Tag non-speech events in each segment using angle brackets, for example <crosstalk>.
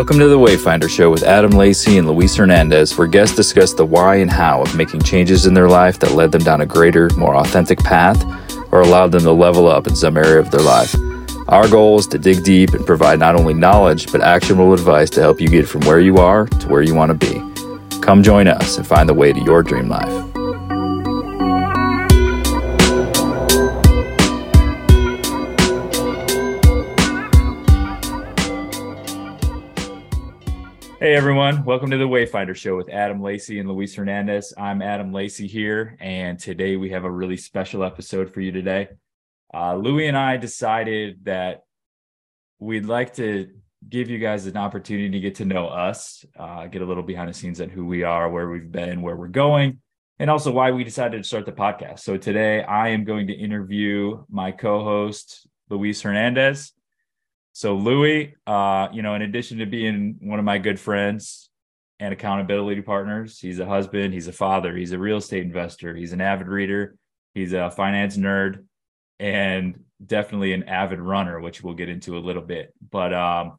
Welcome to the Wayfinder Show with Adam Lacey and Luis Hernandez, where guests discuss the why and how of making changes in their life that led them down a greater, more authentic path or allowed them to level up in some area of their life. Our goal is to dig deep and provide not only knowledge, but actionable advice to help you get from where you are to where you want to be. Come join us and find the way to your dream life. Everyone, welcome to the Wayfinder Show with Adam Lacey and Luis Hernandez. I'm Adam Lacey here, and today we have a really special episode for you today. Uh, Luis and I decided that we'd like to give you guys an opportunity to get to know us, uh, get a little behind the scenes at who we are, where we've been, where we're going, and also why we decided to start the podcast. So today I am going to interview my co-host Luis Hernandez. So Luis, uh, you know, in addition to being one of my good friends and accountability partners, he's a husband, he's a father, he's a real estate investor, he's an avid reader, he's a finance nerd, and definitely an avid runner, which we'll get into a little bit. But um,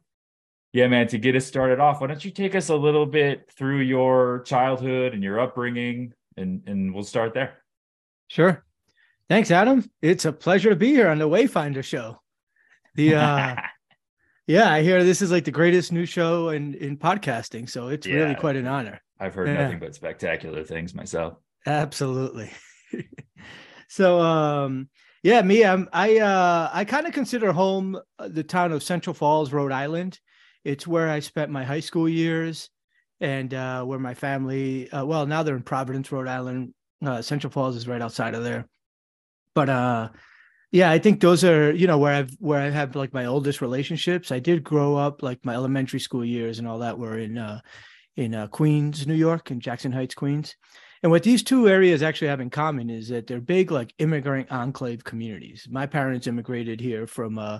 yeah, man, to get us started off, why don't you take us a little bit through your childhood and your upbringing, and and we'll start there. Sure. Thanks, Adam. It's a pleasure to be here on the Wayfinder Show. The uh, <laughs> Yeah, I hear this is like the greatest new show in in podcasting, so it's yeah, really quite an honor. I've heard yeah. nothing but spectacular things myself. Absolutely. <laughs> so um yeah, me I'm I uh I kind of consider home uh, the town of Central Falls, Rhode Island. It's where I spent my high school years and uh where my family uh, well, now they're in Providence, Rhode Island. Uh, Central Falls is right outside of there. But uh yeah i think those are you know where i've where i have like my oldest relationships. I did grow up like my elementary school years and all that were in uh in uh, queens new york and jackson heights queens. And what these two areas actually have in common is that they're big like immigrant enclave communities. My parents immigrated here from uh,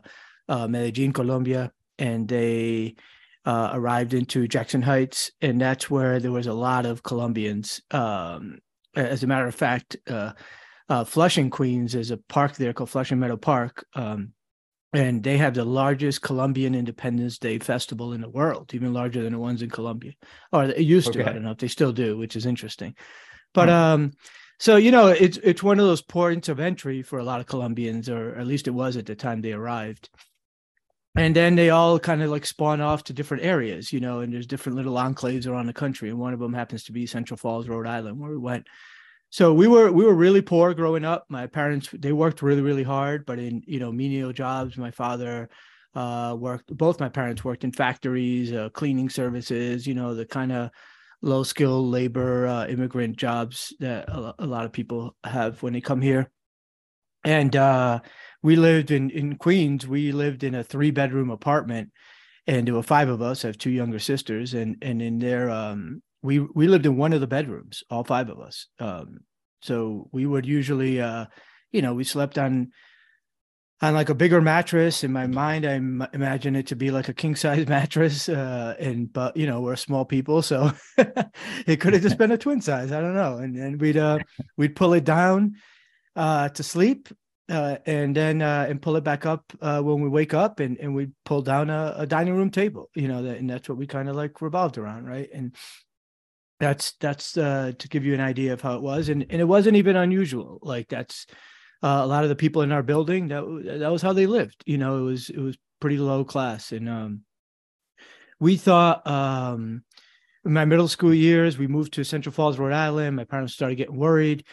uh medellin colombia and they uh, arrived into Jackson Heights, and that's where there was a lot of Colombians. Um, as a matter of fact, uh, uh, Flushing, Queens, is a park there called Flushing Meadow Park. Um, and they have the largest Colombian Independence Day festival in the world, even larger than the ones in Colombia. Or it used to. I don't know if they still do, which is interesting. But hmm. um, so you know, it's it's one of those points of entry for a lot of Colombians, or at least it was at the time they arrived. And then they all kind of like spawn off to different areas, you know, and there's different little enclaves around the country. And one of them happens to be Central Falls, Rhode Island, where we went so we were we were really poor growing up. My parents they worked really really hard but in you know menial jobs my father uh, worked both my parents worked in factories uh, cleaning services you know the kind of low skill labor uh, immigrant jobs that a, a, lot of people have when they come here. And uh, we lived in in queens we lived in a three bedroom apartment and there were five of us I have two younger sisters and and in their um, we we lived in one of the bedrooms, all five of us. Um, so we would usually, uh, you know, we slept on on like a bigger mattress. In my mind, I m- imagine it to be like a king size <laughs> mattress. Uh, and but you know, we're small people, so <laughs> it could have just been a twin size. I don't know. And and we'd uh, <laughs> we'd pull it down uh, to sleep. Uh, and then uh, and pull it back up uh, when we wake up, and and we pull down a, a dining room table, you know, that, and that's what we kind of like revolved around, right? And that's that's uh, to give you an idea of how it was. And, and it wasn't even unusual. Like that's uh, a lot of the people in our building that that was how they lived. You know it was it was pretty low class. And um, we thought um, in my middle school years we moved to central falls rhode island. My parents started getting worried.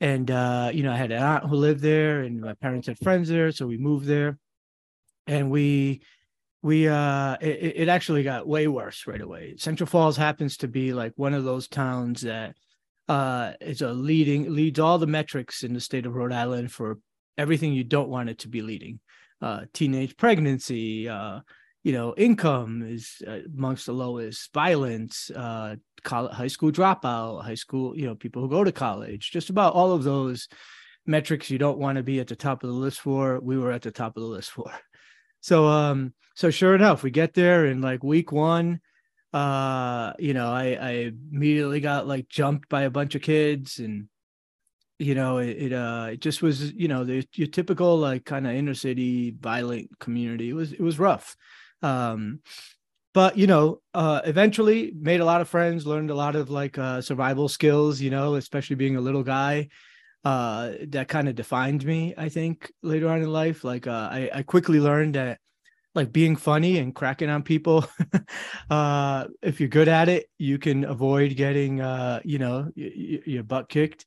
And uh, you know i had an aunt who lived there and my parents had friends there. So we moved there. And we we uh it, it actually got way worse right away. Central falls happens to be like one of those towns that uh is a leading leads all the metrics in the state of rhode island for everything you don't want it to be leading. Uh teenage pregnancy uh you know income is uh, amongst the lowest violence uh college, high school dropout high school you know people who go to college just about all of those metrics you don't want to be at the top of the list for we were at the top of the list for so um so sure enough, we get there in like week one. Uh, you know, I, I immediately got like jumped by a bunch of kids and you know, it, it uh it just was, you know, the your typical like kind of inner city violent community. It was it was rough. Um but you know, uh, eventually made a lot of friends, learned a lot of like uh, survival skills. You know, especially being a little guy, uh, that kind of defined me. I think later on in life, like uh, I, I quickly learned that like being funny and cracking on people <laughs> uh if you're good at it you can avoid getting uh you know y- y- your butt kicked.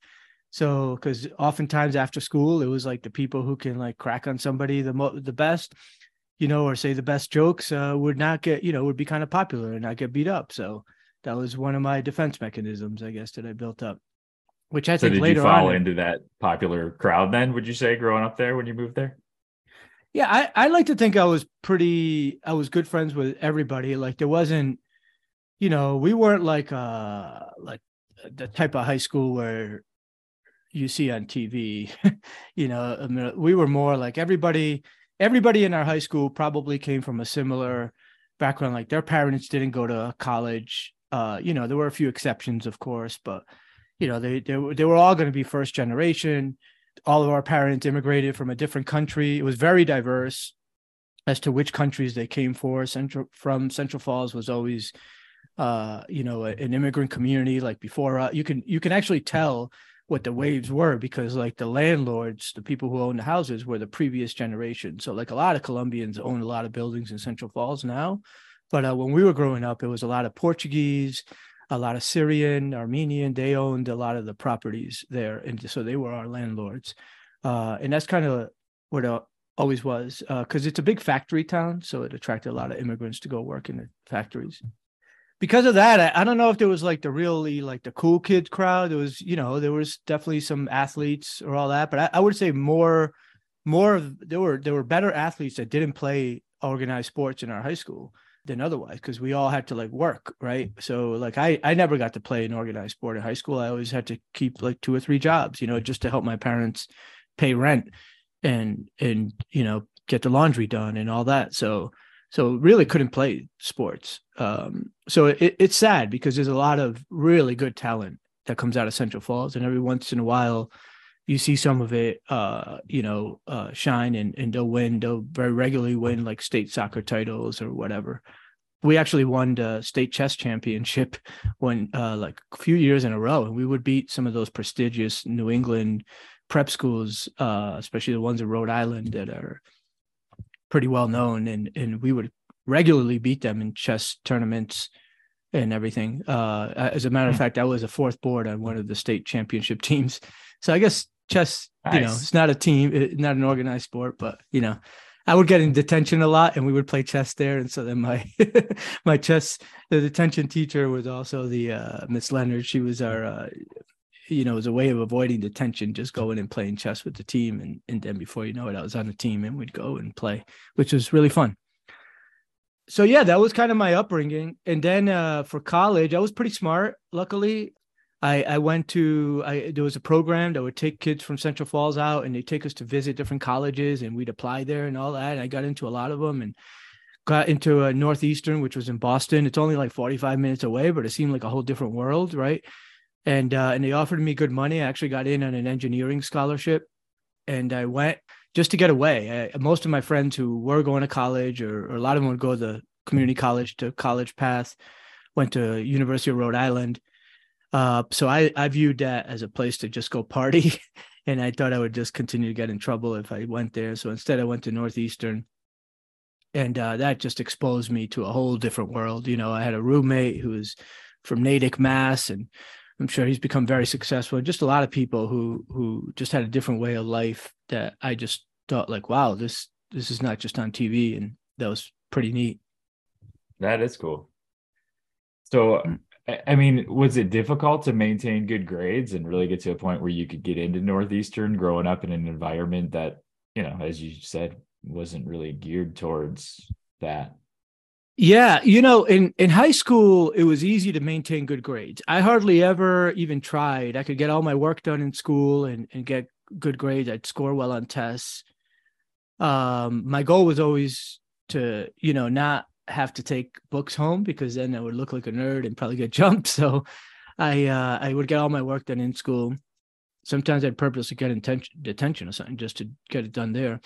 So because oftentimes after school it was like the people who can like crack on somebody the mo- the best you know or say the best jokes uh would not get you know would be kind of popular and not get beat up. So that was one of my defense mechanisms i guess that i built up which i So think did later you fall on into that popular crowd then, would you say, growing up there when you moved there? Yeah, I, I like to think I was pretty I was good friends with everybody. Like there wasn't, you know, we weren't like uh like the type of high school where you see on TV. <laughs> you know, I mean, we were more like everybody everybody in our high school probably came from a similar background. Like their parents didn't go to college. Uh, you know, there were a few exceptions, of course, but you know, they they, were- they were all going to be first generation all of our parents immigrated from a different country. It was very diverse as to which countries they came for. Central from Central Falls was always, uh, you know, an immigrant community. Like before, uh, you can you can actually tell what the waves were because like the landlords, the people who owned the houses, were the previous generation. So like a lot of Colombians own a lot of buildings in Central Falls now, but uh, when we were growing up, it was a lot of Portuguese a lot of Syrian, Armenian. They owned a lot of the properties there, and so they were our landlords. Uh, and that's kind of what it always was, because it's a big factory town, so it attracted a lot of immigrants to go work in the factories. Because of that, I, I don't know if there was like the really like the cool kid crowd. There was, you know, there was definitely some athletes or all that, but I, I would say more, more there were there were better athletes that didn't play organized sports in our high school than otherwise because we all had to like work right? So like i i never got to play an organized sport in high school. I always had to keep like two or three jobs you know just to help my parents pay rent and and you know get the laundry done and all that. So so really couldn't play sports. Um so it, it's sad because there's a lot of really good talent that comes out of central falls and every once in a while you see some of it uh you know uh shine and, and they'll win. They'll very regularly win like state soccer titles or whatever. We actually won the state chess championship <laughs> when uh like a few years in a row and we would beat some of those prestigious new england prep schools uh especially the ones in rhode island that are pretty well known and and we would regularly beat them in chess tournaments and everything. Uh as a matter of fact i was a fourth board on one of the state championship <laughs> teams. So i guess chess you know it's not a team it, not an organized sport but you know i would get in detention a lot and we would play chess there and so then my <laughs> my chess the detention teacher was also the uh miss leonard she was our uh you know, it was a way of avoiding detention, just going and playing chess with the team. And, and then before you know it, I was on the team and we'd go and play, which was really fun. So yeah, that was kind of my upbringing. And then uh, for college, I was pretty smart. Luckily, I, I went to I there was a program that would take kids from Central Falls out and they take us to visit different colleges and we'd apply there and all that. And I got into a lot of them and got into a Northeastern, which was in Boston. It's only like 45 minutes away, but it seemed like a whole different world, right? And uh, and they offered me good money. I actually got in on an engineering scholarship, and I went just to get away. I, most of my friends who were going to college, or, or a lot of them would go to the community college to College Path, went to University of Rhode Island. Uh, so I I viewed that as a place to just go party, <laughs> and I thought I would just continue to get in trouble if I went there. So instead, I went to Northeastern, and uh, that just exposed me to a whole different world. You know, I had a roommate who was from Natick, Mass, and I'm sure he's become very successful. Just a lot of people who who just had a different way of life that I just thought like, wow, this this is not just on TV, and that was pretty neat. That is cool. So, Mm. I- mean, was it difficult to maintain good grades and really get to a point where you could get into Northeastern growing up in an environment that, you know, as you said, wasn't really geared towards that? Yeah, you know, in in high school, it was easy to maintain good grades. I hardly ever even tried. I could get all my work done in school and and get good grades. I'd score well on tests. Um, my goal was always to, you know, not have to take books home because then I would look like a nerd and probably get <laughs> jumped. So I uh I would get all my work done in school. Sometimes I'd purposely get intention detention or something just to get it done there.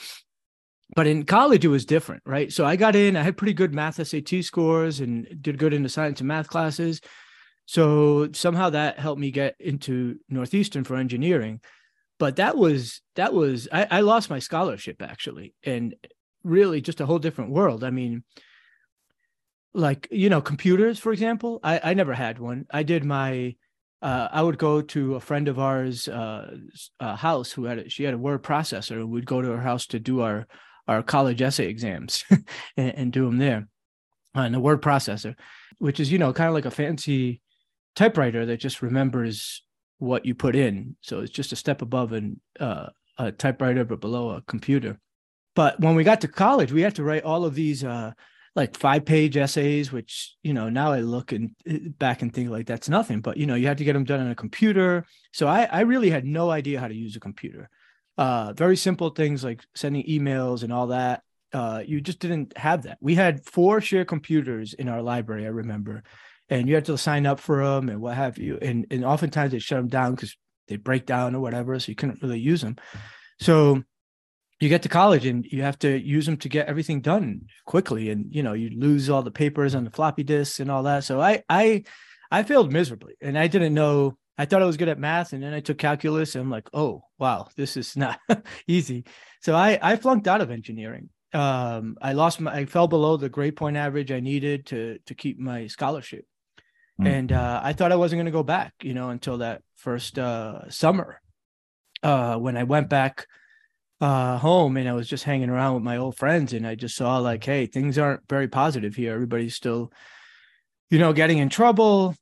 but in college it was different, right? So I got in, I had pretty good math SAT scores and did good in the science and math classes. So somehow that helped me get into Northeastern for engineering. But that was that was I, I lost my scholarship actually, and really just a whole different world. I mean, like you know, computers, for example. I, I never had one. I did my uh, I would go to a friend of ours' uh, uh, house who had a, she had a word processor, and we'd go to her house to do our our college essay exams <laughs> and, and, do them there on the word processor, which is you know kind of like a fancy typewriter that just remembers what you put in. So it's just a step above an, uh, a typewriter, but below a computer. But when we got to college, we had to write all of these uh, like five page essays, which, you know, now I look and uh, back and think like that's nothing, but, you know, you had to get them done on a computer. So I, I really had no idea how to use a computer. Uh, very simple things like sending emails and all that. Uh, you just didn't have that. We had four shared computers in our library, I remember, and you had to sign up for them and what have you. And and oftentimes they shut them down because they break down or whatever, so you couldn't really use them. So you get to college and you have to use them to get everything done quickly, and you know you lose all the papers on the floppy disks and all that. So I I I failed miserably, and I didn't know. I thought I was good at math, and then I took calculus, and I'm like, oh wow, this is not <laughs> easy. So I I flunked out of engineering. Um, I lost my, I fell below the grade point average I needed to to keep my scholarship mm. and uh, I thought I wasn't going to go back, you know, until that first uh, summer uh, when I went back uh, home and I was just hanging around with my old friends, and I just saw like, hey, things aren't very positive here. Everybody's still, you know, getting in trouble,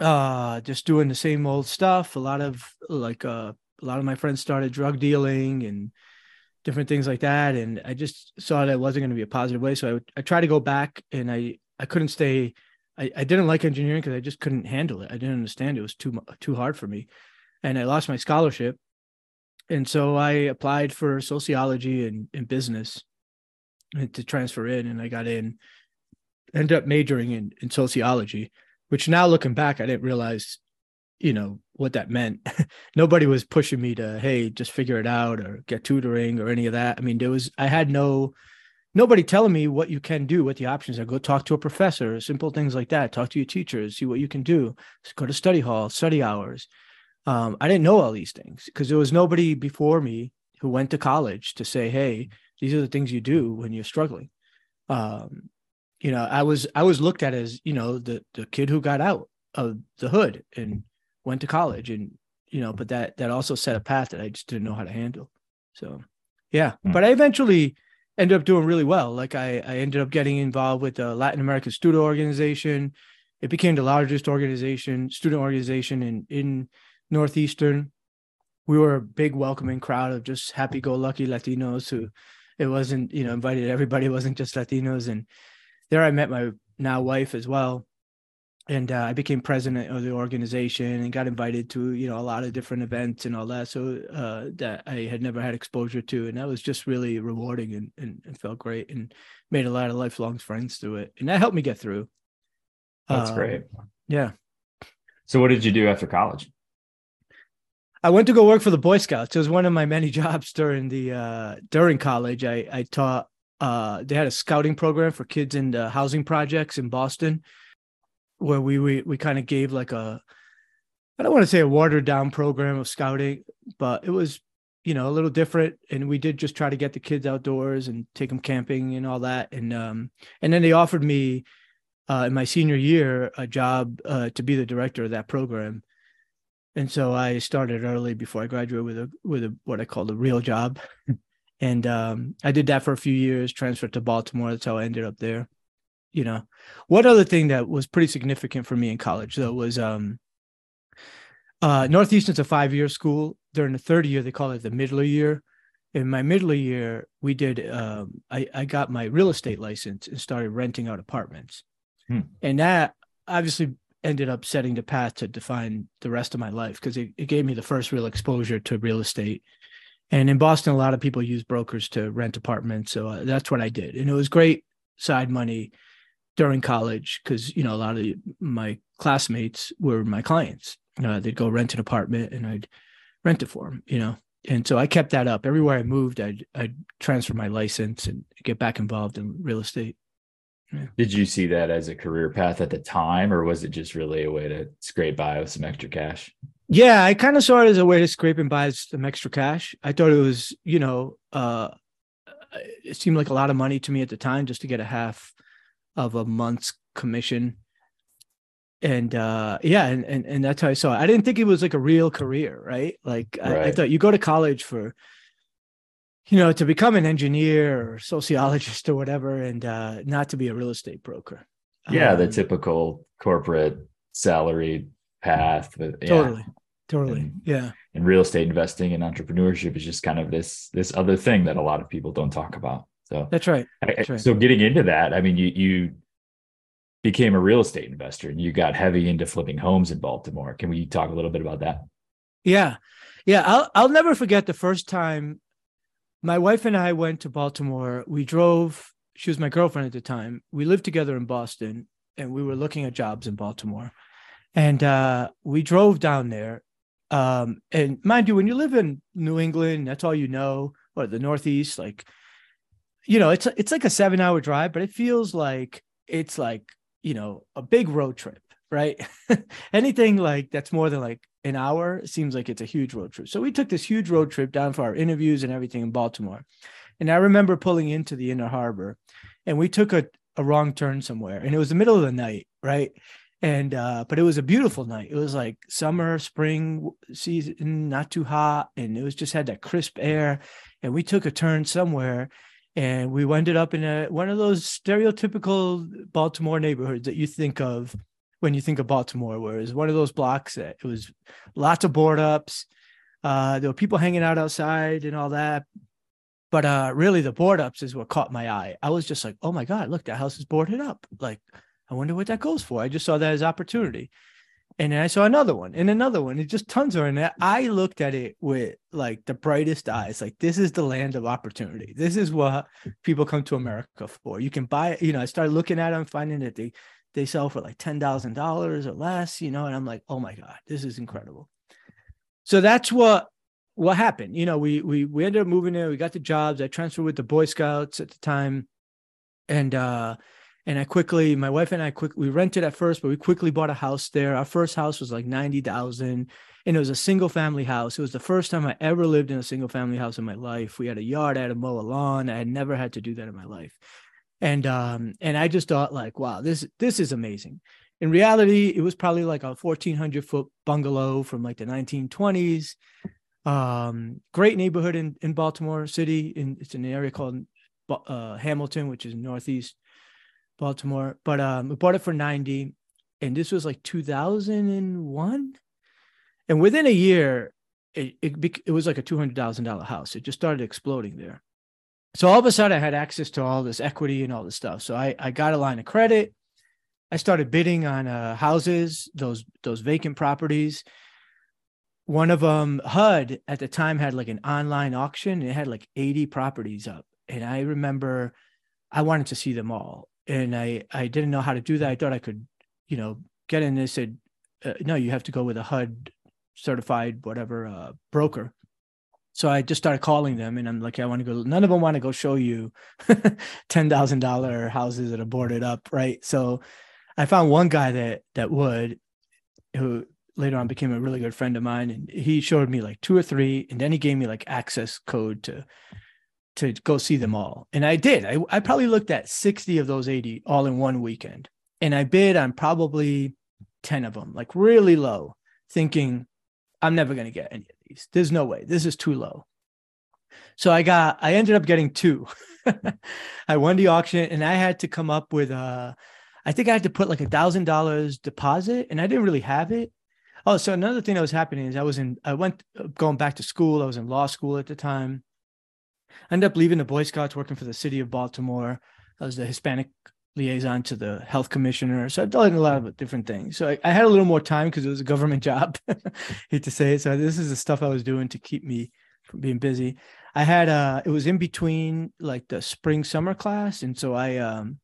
uh, just doing the same old stuff. A lot of like uh, a lot of my friends started drug dealing and different things like that and i just saw that it wasn't going to be a positive way so I, I tried to go back and i i couldn't stay I, I didn't like engineering because I just couldn't handle it. I didn't understand it. it was too too hard for me, and I lost my scholarship. And so I applied for sociology and, and business uh, to transfer in, and I got in. Ended up majoring in in sociology, which now looking back, I didn't realize, you know, what that meant. <laughs> Nobody was pushing me to, hey, just figure it out or get tutoring or any of that. I mean, there was I had no nobody telling me what you can do, what the options are. Go talk to a professor, simple things like that. Talk to your teachers, see what you can do. Go to study hall, study hours. Um, I didn't know all these things because there was nobody before me who went to college to say, "Hey, these are the things you do when you're struggling." Um, you know, I was I was looked at as you know the the kid who got out of the hood and went to college, and you know, but that that also set a path that I just didn't know how to handle. So, yeah, mm. but I eventually ended up doing really well. Like I, I ended up getting involved with the Latin American Student Organization. It became the largest organization, student organization in in Northeastern. We were a big welcoming crowd of just happy-go-lucky Latinos who it wasn't, you know, invited everybody. It wasn't just Latinos. And there I met my now wife as well and uh, I became president of the organization and got invited to you know a lot of different events and all that. So uh, that I had never had exposure to, and that was just really rewarding and, and, and, felt great, and made a lot of lifelong friends through it, and that helped me get through. That's uh, great. Yeah. So what did you do after college? I went to go work for the Boy Scouts. It was one of my many <laughs> jobs during the uh, during college. I I taught. Uh, they had a scouting program for kids in the housing projects in Boston where we we, we kind of gave like a I don't want to say a watered down program of scouting, but it was you know a little different and we did just try to get the kids outdoors and take them camping and all that and um and then they offered me uh, in my senior year a job uh, to be the director of that program and so I started early before I graduated with a with a what I call a real job. <laughs> And um I did that for a few years transferred to Baltimore. That's how I ended up there. You know what other thing that was pretty significant for me in college though was um uh northeastern's a five year school. During the third year they call it the middle year. In my middle year we did um i i got my real estate license and started renting out apartments. Hmm. and that obviously ended up setting the path to define the rest of my life because it, it gave me the first real exposure to real estate and in boston a lot of people use brokers to rent apartments so uh, that's what i did and it was great side money during college because you know a lot of my classmates were my clients. Uh, they'd go rent an apartment and I'd rent it for them. You know, and so I kept that up. Everywhere I moved, I'd I'd transfer my license and get back involved in real estate. Yeah. Did you see that as a career path at the time, or was it just really a way to scrape by with some extra cash? Yeah, I kind of saw it as a way to scrape and buy some extra cash. I thought it was, you know, uh, it seemed like a lot of money to me at the time just to get a half of a month's commission. And uh, yeah, and, and and that's how I saw it. I didn't think it was like a real career, right? Like right. I, I thought you go to college for you know, to become an engineer or sociologist or whatever, and uh, not to be a real estate broker. Yeah, um, the typical corporate salary path. But, yeah. Totally, totally, and, yeah. And real estate investing and entrepreneurship is just kind of this this other thing that a lot of people don't talk about. So that's right. That's right. So getting into that, I mean, you you became a real estate investor and you got heavy into flipping homes in Baltimore. Can we talk a little bit about that? Yeah. Yeah, I'll I'll never forget the first time my wife and I went to Baltimore. We drove, she was my girlfriend at the time. We lived together in Boston and we were looking at jobs in Baltimore. And uh, we drove down there. Um, and mind you, when you live in New England, that's all you know, or the Northeast, like, you know, it's it's like a seven hour drive, but it feels like it's like, you know, a big road trip, right? <laughs> Anything like that's more than like an hour seems like it's a huge road trip. So we took this huge road trip down for our interviews and everything in Baltimore. And I remember pulling into the inner harbor and we took a, a wrong turn somewhere and it was the middle of the night, right? And uh, but it was a beautiful night. It was like summer, spring season, not too hot, and it was just had that crisp air. And we took a turn somewhere and we ended up in a one of those stereotypical Baltimore neighborhoods that you think of when you think of Baltimore, where it was one of those blocks that it was lots of board ups. Uh, there were people hanging out outside and all that. But uh, really, the board ups is what caught my eye. I was just like, oh my God, look, that house is boarded up. Like, I wonder what that goes for. I just saw that as opportunity. And then I saw another one and another one. It just tons of it. I looked at it with like the brightest eyes. Like, this is the land of opportunity. This is what people come to America for. You can buy, it. you know, I started looking at them, finding that they they sell for like $10,000 or less, you know, and I'm like, oh my God, this is incredible. So that's what what happened. You know, we we we ended up moving there, we got the jobs. I transferred with the Boy Scouts at the time. And uh and I quickly, my wife and I quick we rented at first, but we quickly bought a house there. Our first house was like 90,000 and it was a single family house. It was the first time I ever lived in a single family house in my life. We had a yard, I had to mow a lawn. I had never had to do that in my life and um and i just thought like wow this this is amazing. In reality it was probably like a 1400 foot bungalow from like the 1920s um great neighborhood in in baltimore city. In it's an area called uh, hamilton which is northeast baltimore. But um we bought it for 90 and this was like 2001 and within a year it, it, it was like a $200000 house. It just started exploding there so all of a sudden I had access to all this equity and all this stuff. So I, I got a line of credit. I started bidding on uh, houses, those those vacant properties. One of them, HUD at the time had like an online auction. it had like 80 properties up. And I remember I wanted to see them all. And I, I didn't know how to do that. I thought I could, you know, get in. They said, uh, no, you have to go with a HUD certified, whatever, uh, broker. So I just started calling them and I'm like, I want to go. None of them want to go show you <laughs> $10,000 houses that are boarded up. Right. So I found one guy that, that would, who later on became a really good friend of mine. And he showed me like two or three, and then he gave me like access code to, to go see them all. And I did. I, I probably looked at 60 of those 80 all in one weekend. And I bid on probably 10 of them, like really low, thinking I'm never going to get any there's no way. This is too low. So I got, I ended up getting two. <laughs> I won the auction and I had to come up with, uh, I think I had to put like a thousand dollars deposit and I didn't really have it. Oh, so another thing that was happening is I was in, I went uh, going back to school. I was in law school at the time. I ended up leaving the Boy Scouts, working for the city of Baltimore. I was the Hispanic liaison to the health commissioner. So I've done a lot of different things. So I, I had a little more time because it was a government <laughs> job. <laughs> Hate to say it. So this is the stuff I was doing to keep me from being busy. I had uh it was in between like the spring summer class. And so I um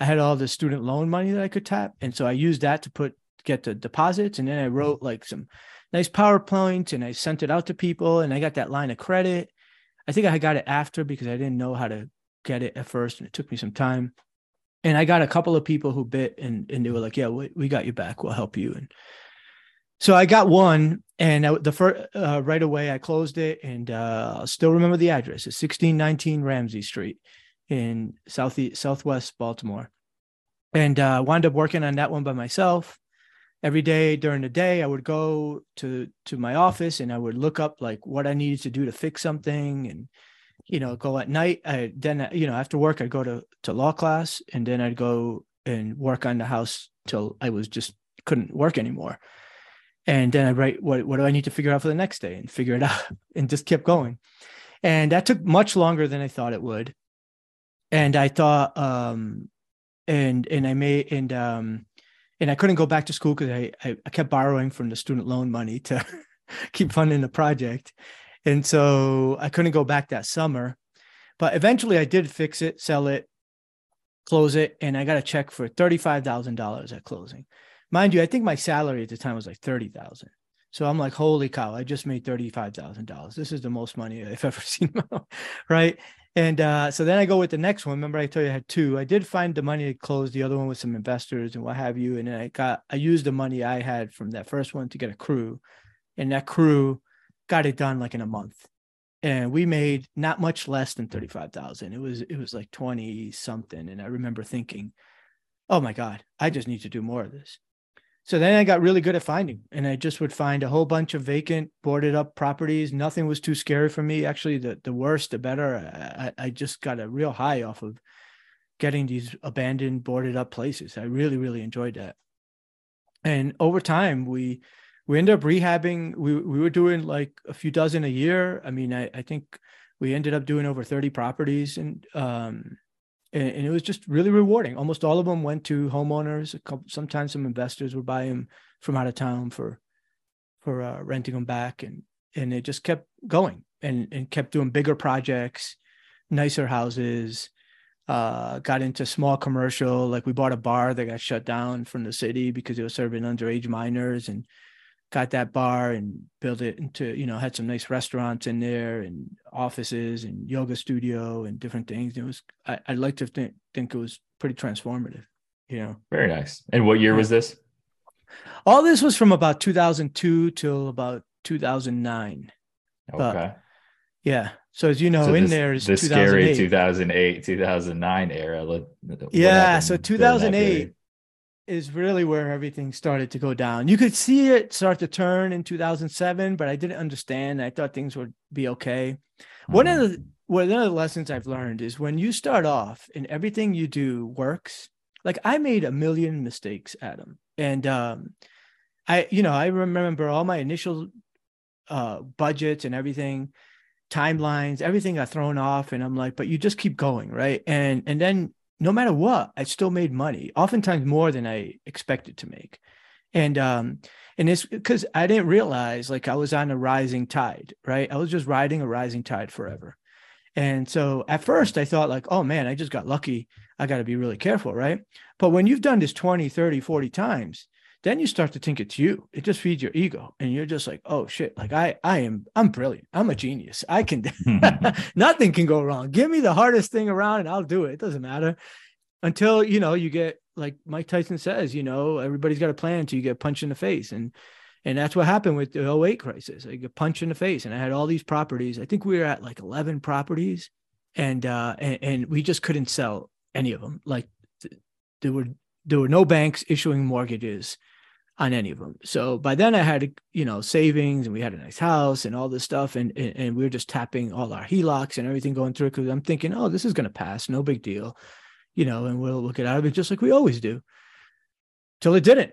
I had all the student loan money that I could tap. And so I used that to put get the deposits. And then I wrote like some nice PowerPoint and I sent it out to people and I got that line of credit. I think I got it after because I didn't know how to get it at first and it took me some time. And I got a couple of people who bit and, and they were like, yeah, we, we got you back. We'll help you. And so I got one and I, the first uh, right away I closed it and uh, I'll still remember the address. It's 1619 Ramsey Street in southeast southwest Baltimore. And uh, wound up working on that one by myself every day during the day i would go to to my office and i would look up like what i needed to do to fix something and you know go at night i then you know after work i'd go to to law class and then i'd go and work on the house till i was just couldn't work anymore. And then i'd write what, what do i need to figure out for the next day? and figure it <laughs> out and just kept going. And that took much longer than i thought it would. And i thought um and and i made and um and I couldn't go back to school because I, I, I kept borrowing from the student loan money to <laughs> keep funding the project, and so I couldn't go back that summer. But eventually, I did fix it, sell it, close it, and I got a check for thirty five thousand dollars at closing. Mind you, I think my salary at the time was like thirty thousand. So I'm like, holy cow, I just made thirty five thousand dollars. This is the most money I've <laughs> ever seen, <laughs> right? And uh, so then I go with the next one. Remember, I told you I had two. I did find the money to close the other one with some investors and what have you. And then I got I used the money I had from that first one to get a crew, and that crew got it done like in a month. And we mm-hmm. made not much less than thirty five thousand. It was it was like twenty something. And I remember thinking, oh my god, I just need to do more of this. So then I got really good at finding, and I just would find a whole bunch of vacant, boarded up properties. Nothing was too scary for me. Actually, the the worse, the better. I, I just got a real high off of getting these abandoned, boarded up places. I really, really enjoyed that. And over time, we we ended up rehabbing. We we were doing like a few dozen a year. I mean, I I think we ended up doing over thirty properties, and um, and, and, it was just really rewarding. Almost all of them went to homeowners. A couple, sometimes some investors would buy them from out of town for for uh, renting them back, and and it just kept going and and kept doing bigger projects, nicer houses. Uh, got into small commercial. Like we bought a bar that got shut down from the city because it was serving underage minors, and got that bar and built it into you know had some nice restaurants in there and offices and yoga studio and different things. It was I, would like to think think it was pretty transformative you know? Very nice. And what year was this? All this was from about 2002 till about 2009 okay but, yeah. So as you know so in this, there is the scary 2008 2009 era. Yeah so 2008 is really where everything started to go down. You could see it start to turn in 2007, but I didn't understand. I thought things would be okay. Mm-hmm. One of the one of the lessons I've learned is when you start off and everything you do works. Like I made a million mistakes, Adam, and um, I, you know, I remember all my initial uh, budgets and everything, timelines, everything got thrown off, and I'm like, but you just keep going, right? And and then no matter what, I still made money, oftentimes more than I expected to make. And um, and it's because I didn't realize like I was on a rising tide, right? I was just riding a rising tide forever. And so at first I thought like, oh man, I just got lucky. I got to be really careful, right? But when you've done this 20, 30, 40 times, then you start to think it's you. It just feeds your ego. And you're just like, oh shit, like I I am I'm brilliant. I'm a genius. I can <laughs> <laughs> nothing can go wrong. Give me the hardest thing around and I'll do it. It doesn't matter. Until you know you get like Mike Tyson says, you know, everybody's got a plan until you get punched in the face. And and that's what happened with the 08 crisis. I get punched in the face. And I had all these properties. I think we were at like 11 properties. And uh and, and we just couldn't sell any of them. Like th- there were there were no banks issuing mortgages on any of them. So by then I had, you know, savings and we had a nice house and all this stuff. And, and, and we were just tapping all our HELOCs and everything going through because I'm thinking, oh, this is going to pass. No big deal, you know, and we'll, we'll get out of it just like we always do till it didn't,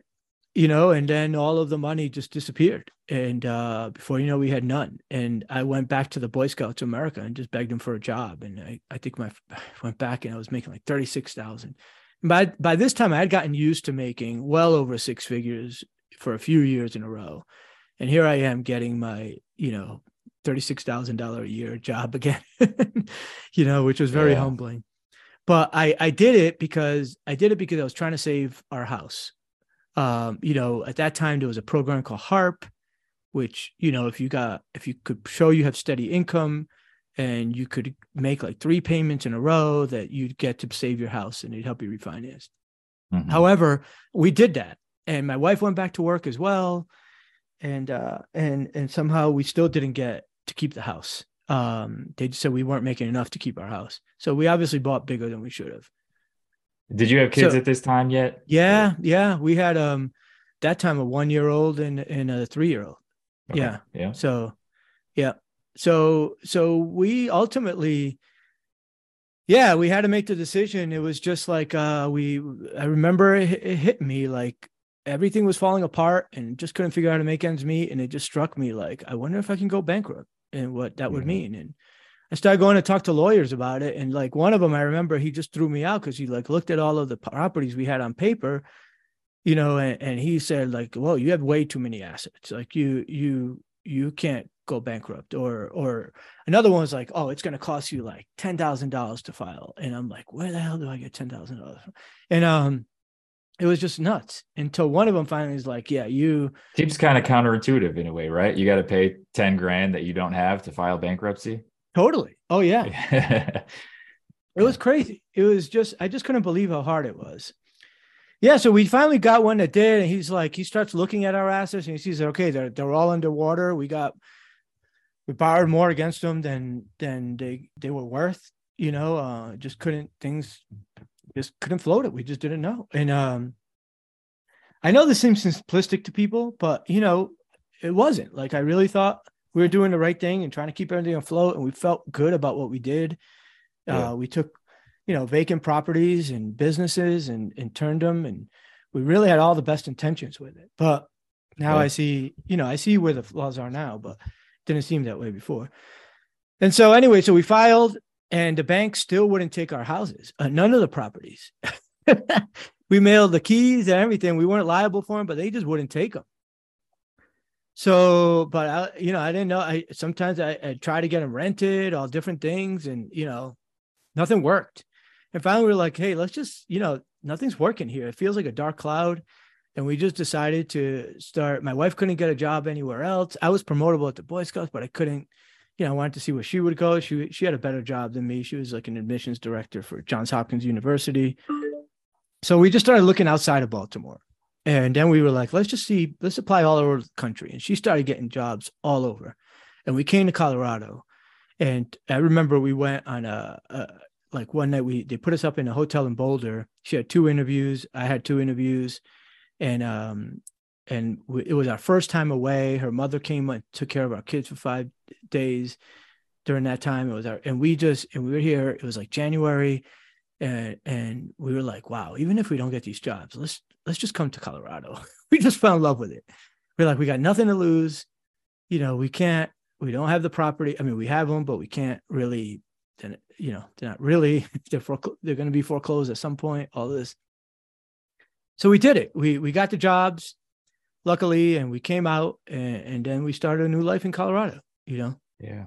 you know, and then all of the money just disappeared. And uh, before you know, we had none. And I went back to the Boy Scouts of America and just begged them for a job. And I, I think my, <laughs> I went back and I was making like 36,000 by by this time I had gotten used to making well over six figures for a few years in a row. And here I am getting my, you know, $36,000 a year job <laughs> again, you know, which was very yeah. humbling. But I I did it because I did it because I was trying to save our house. Um, you know, at that time there was a program called HARP which you know if you got if you could show you have steady income and you could make like three payments in a row that you'd get to save your house and it'd help you refinance. Mm-hmm. However, we did that and my wife went back to work as well and uh and and somehow we still didn't get to keep the house. Um they just said we weren't making enough to keep our house. So we obviously bought bigger than we should have. Did you have kids so, at this time yet? Yeah, yeah, we had um that time a 1-year-old and and a 3-year-old. Okay. Yeah. Yeah. So yeah, so so we ultimately yeah we had to make the decision. It was just like uh we i remember it, it hit me like everything was falling apart and just couldn't figure out how to make ends meet. And it just struck me like i wonder if i can go bankrupt and what that would mean. And i started going to talk to lawyers about it. And like one of them i remember he just threw me out because he like looked at all of the properties we had on paper you know and, and he said like well you have way too many assets. Like you you you can't go bankrupt or or another one was like oh it's going to cost you like $10,000 to file. And I'm like where the hell do I get $10,000 and um it was just nuts until one of them finally is like yeah you seems kind of counterintuitive in a way right? You got to pay 10 grand that you don't have to file bankruptcy? Totally. Oh yeah. <laughs> It was crazy. It was just I just couldn't believe how hard it was. Yeah, so we finally got one that did, and he's like, he starts looking at our assets and he sees that okay, they're they're all underwater. We got we borrowed more against them than than they they were worth. You know, uh, just couldn't things just couldn't float it. We just didn't know. And um, I know this seems simplistic to people, but you know, it wasn't. Like I really thought we were doing the right thing and trying to keep everything afloat, and we felt good about what we did. Yeah. Uh, we took, you know, vacant properties and businesses and and turned them, and we really had all the best intentions with it. But now yeah. I see, you know, I see where the flaws are now, but didn't seem that way before. And so, anyway, so we filed, and the bank still wouldn't take our houses, uh, none of the properties. <laughs> we mailed the keys and everything. We weren't liable for them, but they just wouldn't take them. So, but I, you know, I didn't know. I sometimes I, I try to get them rented, all different things, and you know, nothing worked. And finally, we were like, "Hey, let's just, you know, nothing's working here. It feels like a dark cloud." And we just decided to start. My wife couldn't get a job anywhere else. I was promotable at the Boy Scouts, but I couldn't. You know, I wanted to see where she would go. She she had a better job than me. She was like an admissions director for Johns Hopkins University. So we just started looking outside of Baltimore. And then we were like, let's just see, let's apply all over the country. And she started getting jobs all over. And we came to Colorado. And I remember we went on a, a like one night we they put us up in a hotel in Boulder. She had two interviews. I had two interviews and um and it was our first time away. Her mother came and took care of our kids for five days during that time. It was our and we just and we were here. It was like January, and and we were like, wow, even if we don't get these jobs, let's let's just come to Colorado. <laughs> we just fell in love with it. We're like, we got nothing to lose. You know, we can't. We don't have the property. I mean, we have them, but we can't really. You know, they're not really. <laughs> They're for, they're going to be foreclosed at some point. All this so we did it. We we got the jobs, luckily, and we came out, and, and then we started a new life in Colorado. You know. Yeah.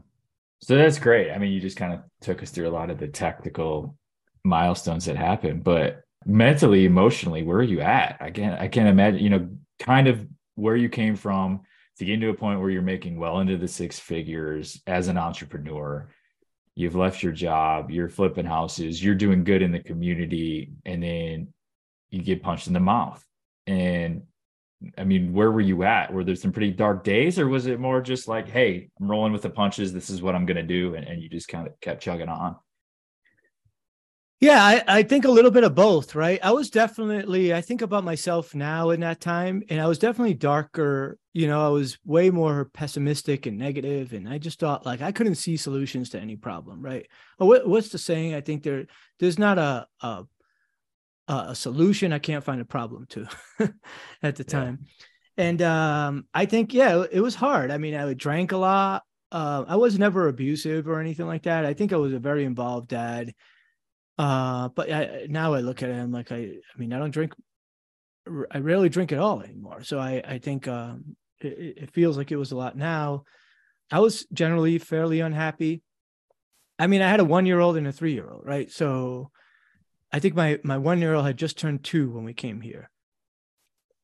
So that's great. I mean, you just kind of took us through a lot of the technical milestones that happened, but mentally, emotionally, where are you at? I can't I can't imagine. You know, kind of where you came from to get to a point where you're making well into the six figures as an entrepreneur you've left your job, you're flipping houses, you're doing good in the community, and then you get punched in the mouth. And I mean, where were you at? Were there some pretty dark days, or was it more just like, hey, I'm rolling with the punches, this is what I'm gonna do, and, and you just kind of kept chugging on? Yeah, I, I think a little bit of both, right? I was definitely, I think about myself now in that time, and I was definitely darker. You know, I was way more pessimistic and negative, and I just thought like I couldn't see solutions to any problem, right? What, what's the saying? I think there, there's not a, a uh, a solution I can't find a problem to <laughs> at the time. Yeah. And um, I think, yeah, it was hard. I mean, I drank a lot. Uh, I was never abusive or anything like that. I think I was a very involved dad. Uh, but I, now I look at it, I'm like, I, I mean, I don't drink, I rarely drink at all anymore. So I, I think um, it, it feels like it was a lot now. I was generally fairly unhappy. I mean, I had a one year old and a three year old, right? So I think my my one year old had just turned two when we came here.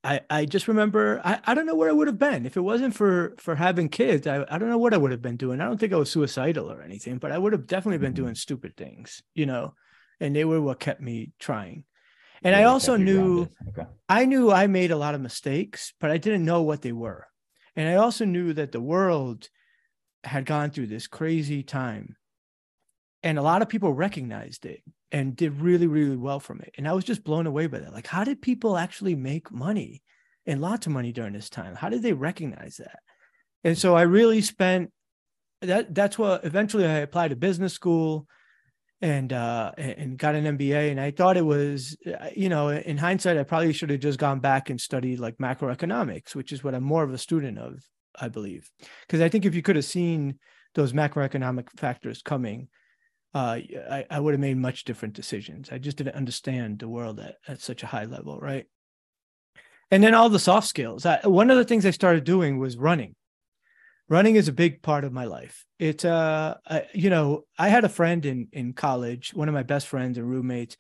I, I just remember I, I don't know where I would have been if it wasn't for for having kids. I, I don't know what I would have been doing. I don't think I was suicidal or anything, but I would have definitely been doing mm-hmm. stupid things, you know, and they were what kept me trying. And yeah, I also knew okay. I knew I made a lot of mistakes, but I didn't know what they were. And I also knew that the world had gone through this crazy time. And a lot of people recognized it and did really, really well from it. And I was just blown away by that. Like, how did people actually make money and lots of money during this time? How did they recognize that? And so I really spent that. That's what eventually I applied to business school and uh and got an MBA and I thought it was uh, you know in hindsight I probably should have just gone back and studied like macroeconomics which is what I'm more of a student of I believe because I think if you could have seen those macroeconomic factors coming uh, I, I would have made much different decisions. I just didn't understand the world at, at such a high level, right? And then all the soft skills. I, one of the things I started doing was running. Running is a big part of my life. It's uh, I, you know, I had a friend in in college, one of my best friends and roommates.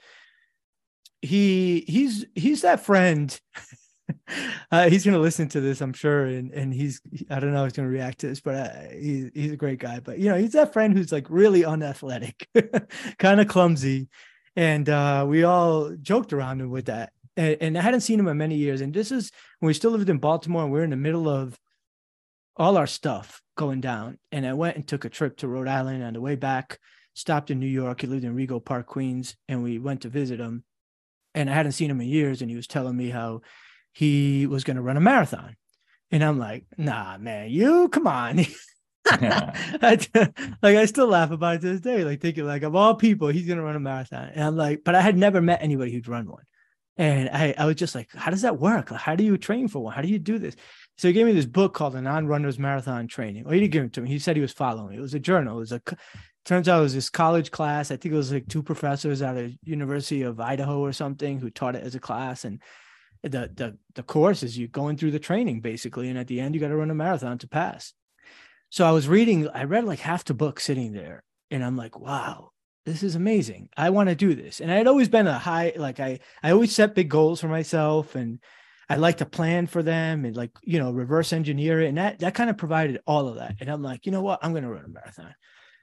He he's he's that friend <laughs> <laughs> uh, he's going to listen to this, I'm sure, and and he's I don't know how he's going to react to this, but uh, he's he's a great guy. But you know, he's that friend who's like really unathletic, <laughs> kind of clumsy, and uh, we all joked around him with that. And, and, I hadn't seen him in many years. And this is when we still lived in Baltimore, and we are in the middle of all our stuff going down. And I went and took a trip to Rhode Island. On the way back, stopped in New York. He lived in Rego Park, Queens, and we went to visit him. And I hadn't seen him in years, and he was telling me how he was going to run a marathon. And I'm like, nah, man, you come on. <laughs> <laughs> like I still laugh about it to this day, like thinking like of all people, he's gonna run a marathon. And I'm like, but I had never met anybody who'd run one. And I, I was just like, how does that work? Like, how do you train for one? How do you do this? So he gave me this book called The Non-Runners Marathon Training. Well, he didn't give it to me. He said he was following. It was a journal. It was a turns out it was this college class. I think it was like two professors out of University of Idaho or something who taught it as a class. And the the the course is you going through the training basically, and at the end you got to run a marathon to pass. So I was reading, I read like half the book sitting there, and I'm like, wow, this is amazing. I want to do this. And I had always been a high, like I I always set big goals for myself, and I like to plan for them and like you know reverse engineer it, and that that kind of provided all of that. And I'm like, you know what, I'm to run a marathon.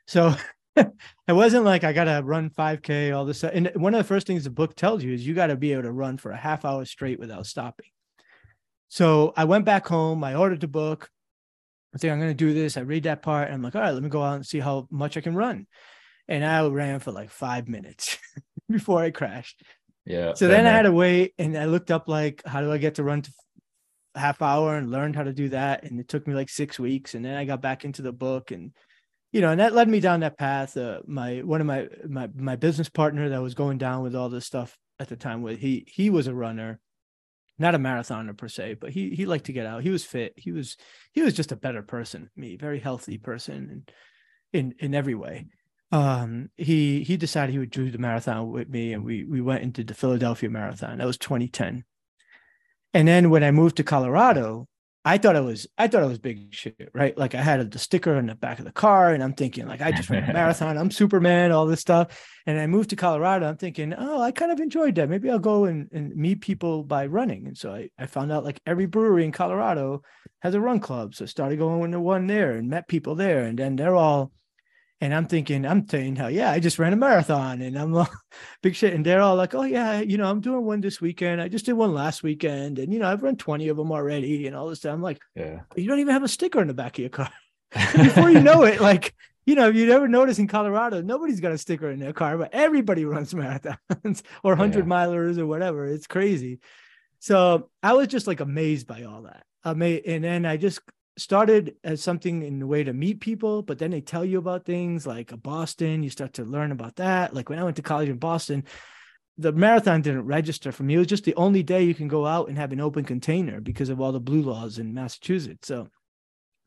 So <laughs> <laughs> it wasn't like I gotta run 5K, all this. And one of the first things the book tells you is you got to be able to run for a half hour straight without stopping. So I went back home, I ordered the book. I think I'm gonna do this. I read that part, and I'm like, all right, let me go out and see how much I can run. And I ran for like five minutes <laughs> before I crashed. Yeah. So then I had to wait, and I looked up like, how do I get to run to half hour and learned how to do that. And it took me like six weeks. And then I got back into the book and you know, and that led me down that path. Uh, my one of my my my business partner that was going down with all this stuff at the time with he he was a runner, not a marathoner per se, but he he liked to get out. He was fit. He was he was just a better person. Me, very healthy person, and in in every way. Um, he he decided he would do the marathon with me, and we we went into the Philadelphia Marathon. That was 2010. And then when I moved to Colorado, I thought it was I thought it was big shit, right? Like I had the sticker on the back of the car, and I'm thinking like I just ran a <laughs> marathon, I'm Superman, all this stuff. And I moved to Colorado. I'm thinking, oh, I kind of enjoyed that. Maybe I'll go and, and meet people by running. And so I, I found out like every brewery in Colorado has a run club. So I started going to one there and met people there, and then they're all and I'm thinking, I'm saying, hell yeah, I just ran a marathon and I'm like, <laughs> big shit. And they're all like, oh yeah, you know, I'm doing one this weekend. I just did one last weekend. And, you know, I've run 20 of them already and all this stuff. I'm like, yeah, you don't even have a sticker in the back of your car. <laughs> <laughs> Before you know it, like, you know, if you ever notice in Colorado, nobody's got a sticker in their car, but everybody runs marathons or 100 yeah. milers or whatever. It's crazy. So I was just like amazed by all that. Amazed. And then I just started as something in a way to meet people, but then they tell you about things like uh, Boston. You start to learn about that. Like when I went to college in Boston, the marathon didn't register for me. It was just the only day you can go out and have an open container because of all the blue laws in Massachusetts. So,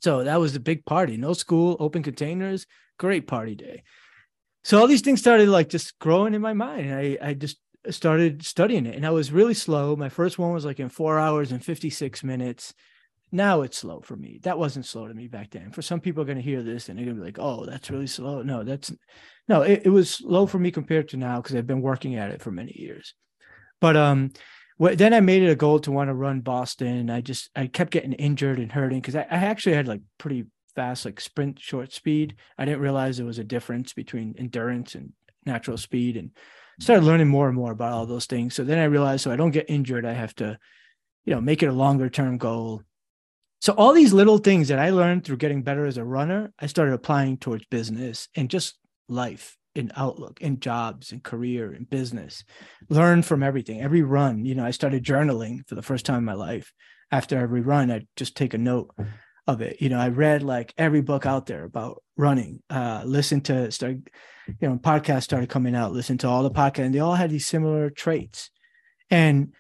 so that was a big party. No school, open containers, great party day. So all these things started like just growing in my mind. I I just started studying it, and I was really slow. My first one was like in four hours and fifty six minutes now it's slow for me. That wasn't slow to me back then. For some people are going to hear this and they're going to be like, "Oh, that's really slow." No, that's no. It, it was slow for me compared to now because I've been working at it for many years. But um, then I made it a goal to want to run Boston. I just I kept getting injured and hurting because I, I actually had like pretty fast like sprint short speed. I didn't realize there was a difference between endurance and natural speed and started learning more and more about all those things. So then I realized so I don't get injured, I have to, you know, make it a longer term goal. So all these little things that I learned through getting better as a runner, I started applying towards business and just life and outlook and jobs and career and business. Learn from everything every run. You know i started journaling for the first time in my life. After every run i'd just take a note of it. You know i read like every book out there about running. Uh listen to start you know podcasts started coming out. Listen to all the podcasts and they all had these similar traits. And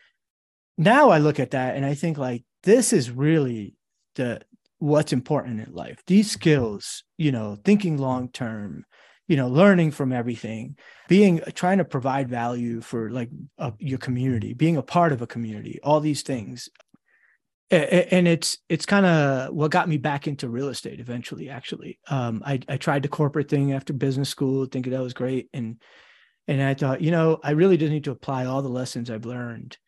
now i look at that and i think like this is really the what's important in life. These skills you know thinking long term you know learning from everything being trying to provide value for like a, your community being a part of a community all these things. And it's it's kind of what got me back into real estate eventually actually. Um, I, I tried the corporate thing after business school thinking that was great and and i thought you know i really just need to apply all the lessons i've learned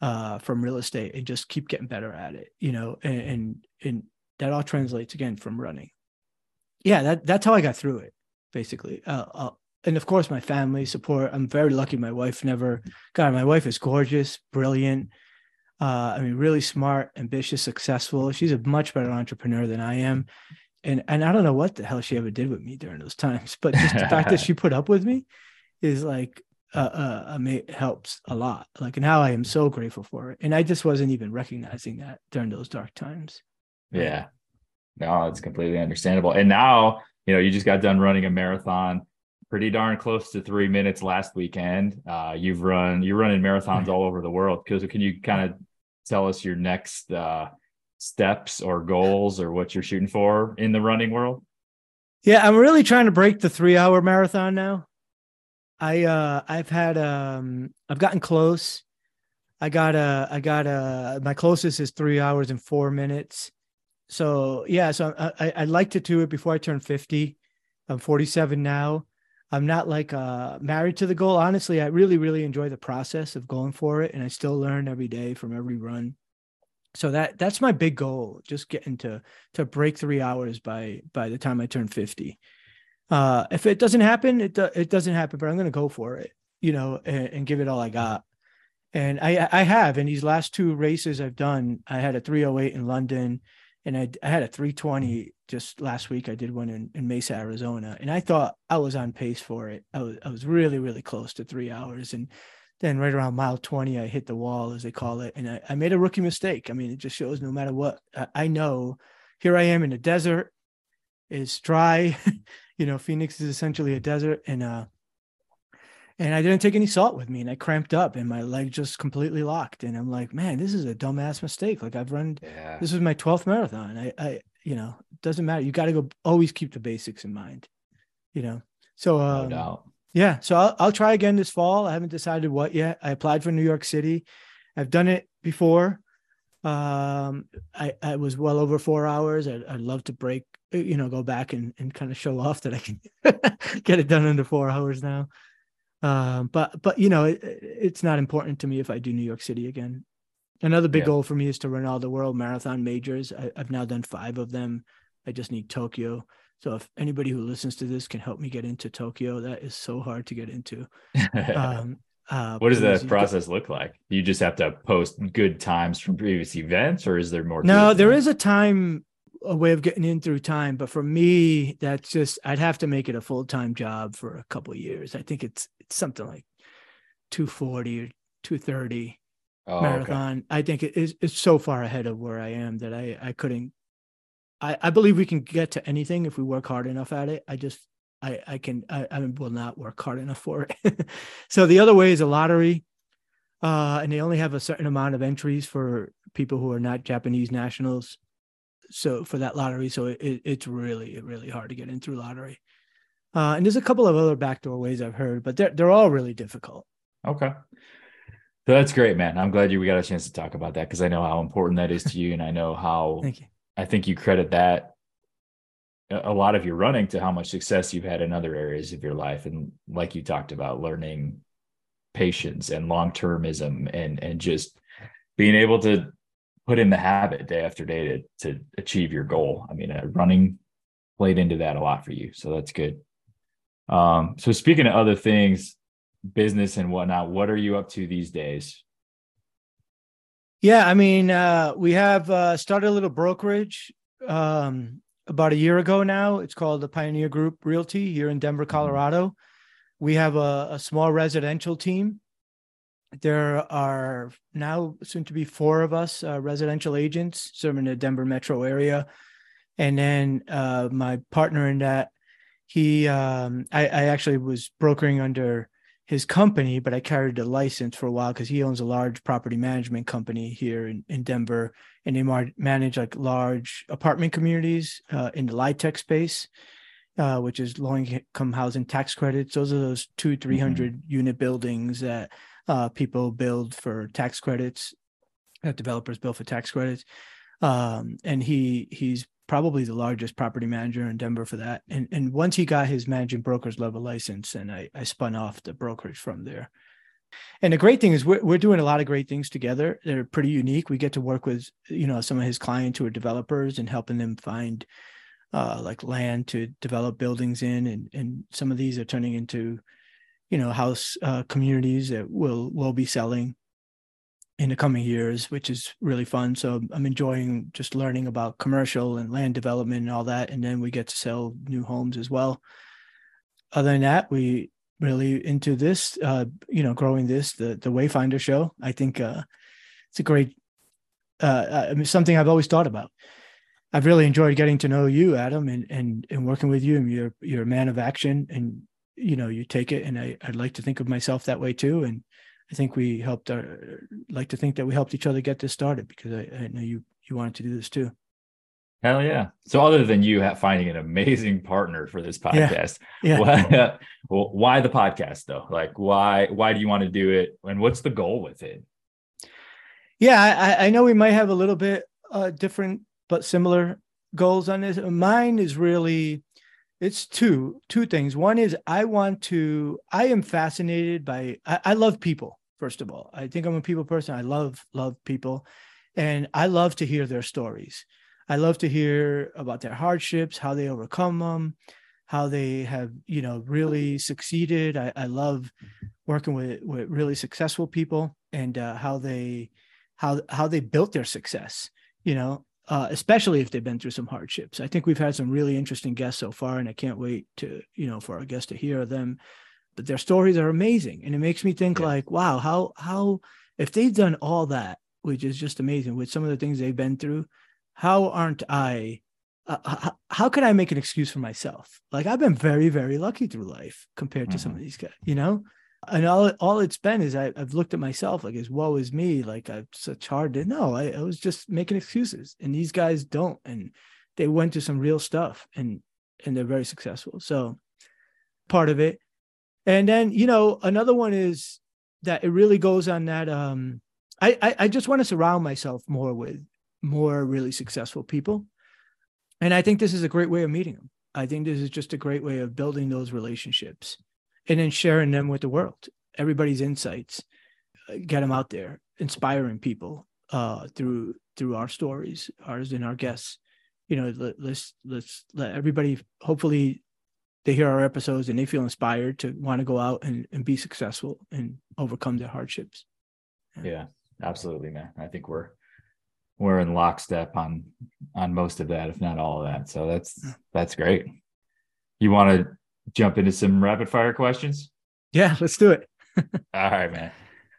uh, from real estate and just keep getting better at it you know and, and and that all translates again from running yeah that that's how i got through it basically. Uh, uh, and of course, my family support. I'm very lucky. My wife never, God, my wife is gorgeous, brilliant. Uh, I mean, really smart, ambitious, successful. She's a much better entrepreneur than I am. And, and I don't know what the hell she ever did with me during those times, but just the fact that <laughs> she put up with me is like, uh, uh, it helps a lot. Like, and how I am so grateful for it. And I just wasn't even recognizing that during those dark times. Yeah. No, it's completely understandable. And now you know, you just got done running a marathon pretty darn close to three minutes last weekend. Uh, you've run, you're running marathons all over the world. Because can you kind of tell us your next uh, steps or goals or what you're shooting for in the running world? Yeah, I'm really trying to break the three hour marathon now. I uh I've had um I've gotten close. I got a I got a my closest is three hours and four minutes so yeah, so I, I'd like to do it before I turn 50. I'm 47 now. I'm not like uh, married to the goal. Honestly, I really, really enjoy the process of going for it, and I still learn every day from every run. So that that's my big goal, just getting to to break three hours by by the time I turn 50. Uh, if it doesn't happen, it do, it doesn't happen, but I'm gonna go for it, you know, and, and give it all I got. And I I have in these last two races I've done. I had a 308 in London and I, I had a 320 just last week. I did one in, in Mesa, Arizona, and I thought I was on pace for it. I was, I was really, really close to three hours. And then right around mile 20, I hit the wall, as they call it. And I, I made a rookie mistake. I mean, it just shows no matter what, I know here I am in the desert. It's dry. <laughs> you know, Phoenix is essentially a desert. And, uh, and I didn't take any salt with me and I cramped up and my leg just completely locked. And I'm like, man, this is a dumbass mistake. Like I've run, yeah. this is my 12th marathon. I, I, you know, it doesn't matter. You got to go always keep the basics in mind, you know? So, um, no yeah. So I'll, I'll try again this fall. I haven't decided what yet. I applied for New York City. I've done it before. Um, I, I was well over four hours. I'd, I'd love to break, you know, go back and, and kind of show <laughs> off that I can <laughs> get it done under four hours now. Um, but but you know, it, it's not important to me if I do New York City again. Another big yeah. goal for me is to run all the world marathon majors. I, have now done five of them. I just need Tokyo. So if anybody who listens to this can help me get into Tokyo, that is so hard to get into. <laughs> Um, uh, what does that process look like? You just have to post good times from previous events, or is there more? No, there is a time a way of getting in through time. But for me, that's just I'd have to make it a full time job for a couple years. I think it's it's something like two forty or two thirty oh, marathon. Okay. I think it is it's so far ahead of where I am that I I couldn't. I I believe we can get to anything if we work hard enough at it. I just I I can I, I will not work hard enough for it. <laughs> so the other way is a lottery. Uh, and they only have a certain amount of entries for people who are not Japanese nationals so for that lottery. So it, it's really, really hard to get in through lottery. Uh, and there's a couple of other backdoor ways I've heard, but they're they're all really difficult. Okay. So that's great, man. I'm glad you we got a chance to talk about that because I know how important that is to you, and I know how. I think you credit that a lot of your running to how much success you've had in other areas of your life, and like you talked about, learning patience and long-termism and and just being able to put in the habit day after day to, to achieve your goal. I mean, uh, running played into that a lot for you. So that's good. Um, so speaking of other things, business and whatnot, what are you up to these days? Yeah, I mean, uh, we have uh, started a little brokerage um, about a year ago now. It's called the Pioneer Group Realty here in Denver, mm-hmm. Colorado. We have a, a small residential team. There are now soon to be four of us uh, residential agents serving the Denver metro area. And then uh, my partner in that, he, um, I, I actually was brokering under his company, but I carried the license for a while because he owns a large property management company here in, in Denver, and they manage like large apartment communities uh, in the LIHTC space, uh, which is low income housing tax credits. Those are those two, 300 mm-hmm. unit buildings that uh, people build for tax credits, that developers build for tax credits. Um, and he he's probably the largest property manager in Denver for that. And and once he got his managing broker's level license, and I, I spun off the brokerage from there. And the great thing is we're we're doing a lot of great things together. They're pretty unique. We get to work with you know some of his clients who are developers and helping them find uh, like land to develop buildings in, and and some of these are turning into you know house uh, communities that will will be selling in the coming years, which is really fun. So I'm enjoying just learning about commercial and land development and all that. And then we get to sell new homes as well. Other than that, we really into this, uh, you know, growing this, the the Wayfinder show. I think uh, it's a great, uh, I mean, something I've always thought about. I've really enjoyed getting to know you, Adam, and and and working with you. And you're you're a man of action, and you know you take it. And I I'd like to think of myself that way too. And I think we helped our like to think that we helped each other get this started because I, I know you you wanted to do this too. Hell yeah! So other than you finding an amazing partner for this podcast, yeah, <laughs> yeah. Why, well, why the podcast though? Like why why do you want to do it, and what's the goal with it? Yeah, I, I know we might have a little bit uh, different but similar goals on this. Mine is really it's two two things. One is I want to. I am fascinated by. I, I love people first of all. I think I'm a people person. I love love people, and I love to hear their stories. I love to hear about their hardships, how they overcome them, how they have you know really succeeded. I, I love working with with really successful people and uh, how they how how they built their success. You know, uh, especially if they've been through some hardships. I think we've had some really interesting guests so far, and I can't wait to you know for our guests to hear them but their stories are amazing and it makes me think yeah. like wow how how if they've done all that which is just amazing with some of the things they've been through how aren't i uh, how, how can i make an excuse for myself like i've been very very lucky through life compared to mm-hmm. some of these guys you know and all all it's been is I, have looked at myself like as woe is me like i've such hard to know. I, I was just making excuses and these guys don't and they went to some real stuff and and they're very successful so part of it and then, you know, another one is that it really goes on that um I, I, I just want to surround myself more with more really successful people. And I think this is a great way of meeting them. I think this is just a great way of building those relationships and then sharing them with the world. Everybody's insights, uh, get them out there, inspiring people uh, through through our stories, ours and our guests. You know, let, let's let's let everybody hopefully they hear our episodes and they feel inspired to want to go out and, and be successful and overcome their hardships. Yeah, absolutely, man. I think we're we're in lockstep on on most of that, if not all of that. So that's that's great. You want to jump into some rapid fire questions? Yeah, let's do it. <laughs> all right, man.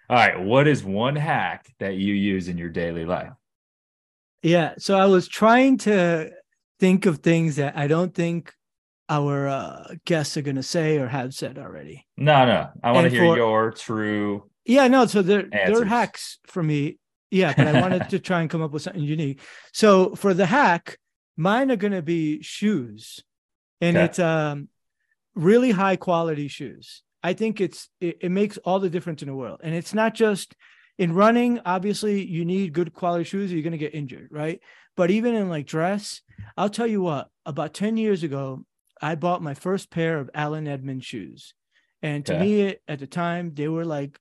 All right. What is one hack that you use in your daily life? Yeah. So I was trying to think of things that I don't think our uh, guests are going to say or have said already. No, no, I want to hear for, your true. Yeah, no. So they're they're hacks for me. Yeah, but I wanted to <laughs> try and come up with something unique. So for the hack, mine are going to be shoes, and okay. it's um really high quality shoes. I think it's it, it makes all the difference in the world, and it's not just in running. Obviously, you need good quality shoes. Or you're going to get injured, right? But even in like dress, I'll tell you what. About ten years ago, I bought my first pair of Allen Edmonds shoes. And to Okay. me at the time, they were like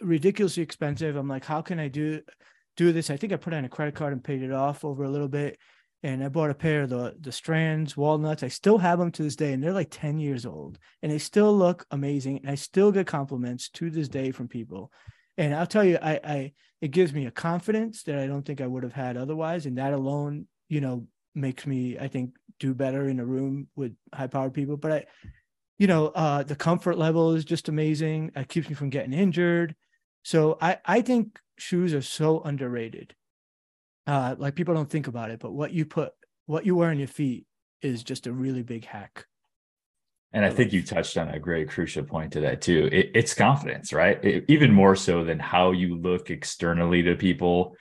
ridiculously expensive. I'm like, how can I do do this? I think I put on a credit card and paid it off over a little bit. And I bought a pair of the the strands, walnuts. I still have them to this day, and they're like 10 years old, and they still look amazing. And I still get compliments to this day from people. And I'll tell you, I, I it gives me a confidence that I don't think I would have had otherwise. And that alone, you know, makes me, I think, do better in a room with high powered people. But I, you know, uh, the comfort level is just amazing. It keeps me from getting injured. So I, I think shoes are so underrated. Uh, like people don't think about it, but what you put, what you wear on your feet is just a really big hack. And I think you touched on a great crucial point to that too. It, it's confidence, right? It- even more so than how you look externally to people.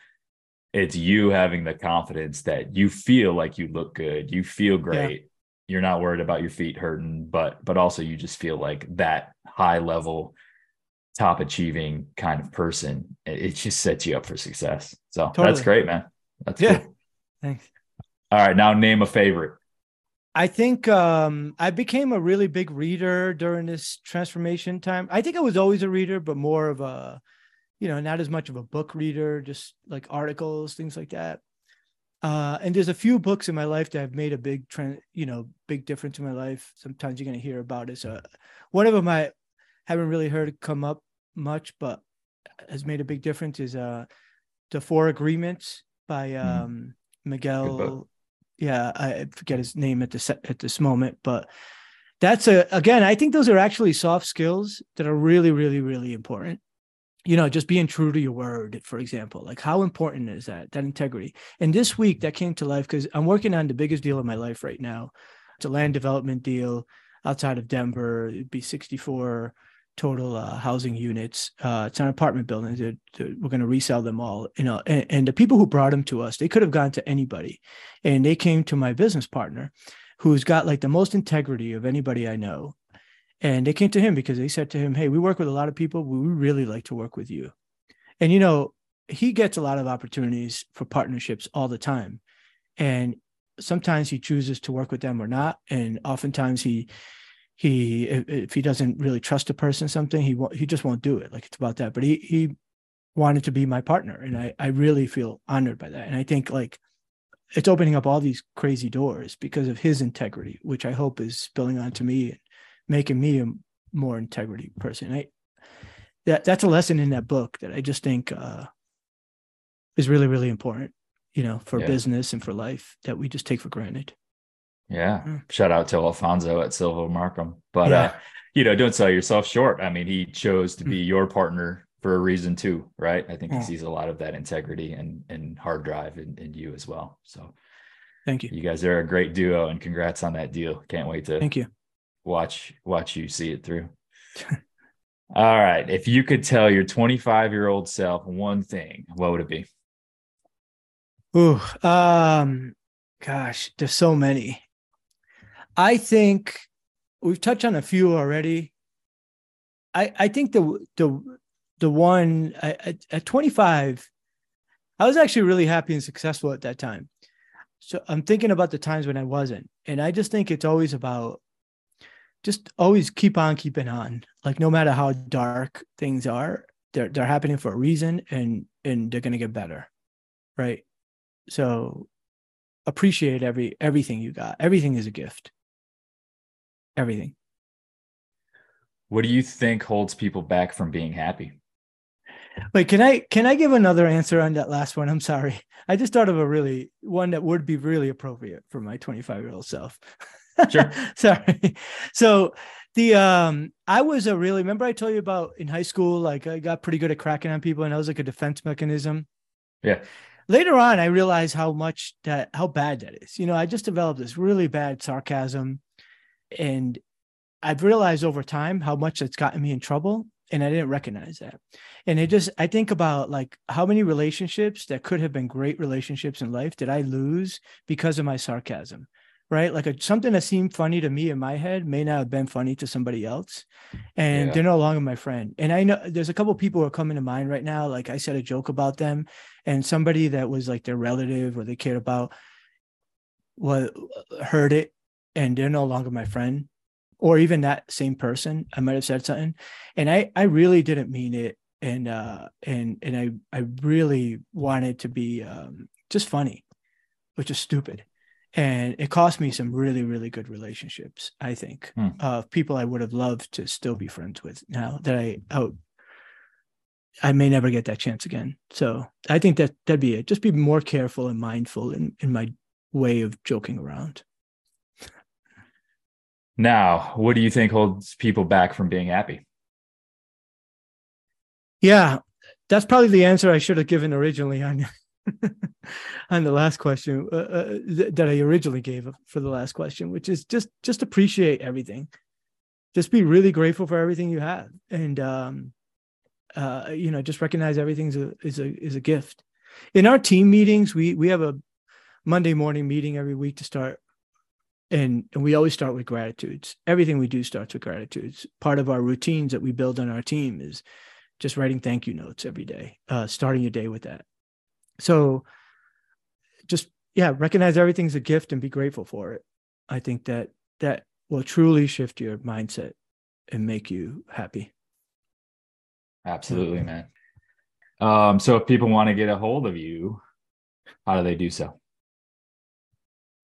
It's you having the confidence that you feel like you look good, you feel great. You're not worried about your feet hurting, but but also you just feel like that high level, top achieving kind of person. It, it just sets you up for success. So that's great, man. That's Yeah. cool. Thanks. All right, now name a favorite. I think um, I became a really big reader during this transformation time. I think I was always a reader, but more of a, you know, not as much of a book reader, just like articles, things like that. Uh, and there's a few books in my life that have made a big trend, you know, big difference in my life. Sometimes you're going to hear about it. So one of them I haven't really heard come up much, but has made a big difference is uh, The Four Agreements by Mhm. um, Miguel yeah i forget his name at this at this moment but that's a again i think those are actually soft skills that are really really really important. You know just being true to your word for example like how important is that that integrity? And this week that came to life because i'm working on the biggest deal of my life right now. It's a land development deal outside of denver. It'd be 64 total uh, housing units. Uh, it's an apartment building. They're- they're- we're going to resell them all you know and, and the people who brought them to us they could have gone to anybody. And they came to my business partner who's got like the most integrity of anybody i know. And they came to him because they said to him hey we work with a lot of people. We really like to work with you. And you know he gets a lot of opportunities for partnerships all the time. And sometimes he chooses to work with them or not. And oftentimes he he if, if he doesn't really trust a person something he won't he just won't do it. Like it's about that. But he he wanted to be my partner and i i really feel honored by that. And i think like it's opening up all these crazy doors because of his integrity which i hope is spilling onto me and making me a more integrity person. I that that's a lesson in that book that i just think uh is really really important you know for Yeah. business and for life that we just take for granted Yeah. Mm. Shout out to Alfonso at Silva Markham. But Yeah. uh, you know, don't sell yourself short. I mean, he chose to Mm. be your partner for a reason too, right? I think he sees a lot of that integrity and and hard drive in, in you as well. So thank you you guys are a great duo and congrats on that deal. Can't wait to thank you watch watch you see it through. <laughs> All right. If you could tell your 25 year old self one thing, what would it be? Ooh, um, gosh, there's so many. I think we've touched on a few already. I I think the the the one at, at 25, I was actually really happy and successful at that time. So I'm thinking about the times when I wasn't, and I just think it's always about just always keep on keeping on. Like no matter how dark things are, they're they're happening for a reason, and and they're gonna get better, right? So appreciate every everything you got. Everything is a gift. Everything. What do you think holds people back from being happy? Wait, can I can I give another answer on that last one? I'm sorry. I just thought of a really one that would be really appropriate for my 25 year old self. Sure. <laughs> sorry. So the um I was a really remember I told you about in high school, like I got pretty good at cracking on people and I was like a defense mechanism. Yeah. Later on, I realized how much that how bad that is. You know, I just developed this really bad sarcasm and I've realized over time how much it's gotten me in trouble and I didn't recognize that. And it just I think about like how many relationships that could have been great relationships in life did I lose because of my sarcasm? Right? Like a, something that seemed funny to me in my head may not have been funny to somebody else. And Yeah. they're no longer my friend. And I know there's a couple people who are coming to mind right now. Like I said a joke about them and somebody that was like their relative or they cared about what uh, heard it and they're no longer my friend or even that same person, I might have said something, and I I really didn't mean it, and uh and and I I really wanted to be um, just funny, which is stupid, and it cost me some really really good relationships. I think Hmm. of people I would have loved to still be friends with now that I out. I may never get that chance again. So I think that that'd be it. Just be more careful and mindful in, in my way of joking around. Now, what do you think holds people back from being happy? Yeah, that's probably the answer I should have given originally on <laughs> on the last question uh, uh, th- that I originally gave for the last question, which is just just appreciate everything. Just be really grateful for everything you have, and um, uh, you know, just recognize everything's a is a is a gift. In our team meetings, we we have a Monday morning meeting every week to start and, and we always start with gratitudes. Everything we do starts with gratitudes. Part of our routines that we build on our team is just writing thank you notes every day, uh, starting your day with that. So just yeah, recognize everything's a gift and be grateful for it. I think that that will truly shift your mindset and make you happy. Absolutely, man. Um, so if people want to get a hold of you, how do they do so?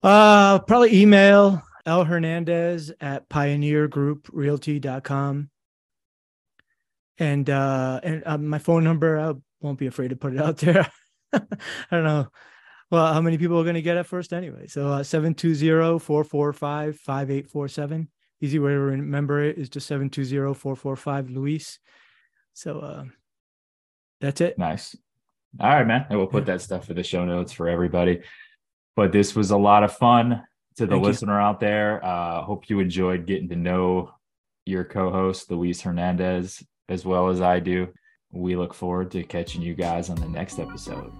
Uh, probably email L Hernandez at pioneergrouprealty.com. And uh and uh, my phone number, I won't be afraid to put it out there. <laughs> I don't know. Well, how many people are going to get it first anyway? So uh 720-445-5847. Easy way to remember it is just 720-445 Luis. So uh that's it. Nice. All right, man. And we'll put that stuff for the show notes for everybody. But this was a lot of fun to the Thank you. listener out there. Uh, hope you enjoyed getting to know your co-host Luis Hernandez as well as I do. We look forward to catching you guys on the next episode.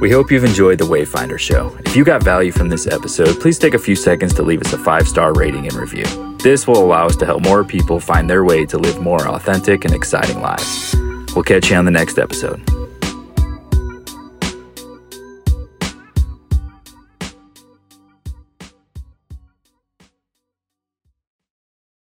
We hope you've enjoyed the Wayfinder Show. If you got value from this episode, please take a few seconds to leave us a five star rating and review. This will allow us to help more people find their way to live more authentic and exciting lives. We'll catch you on the next episode.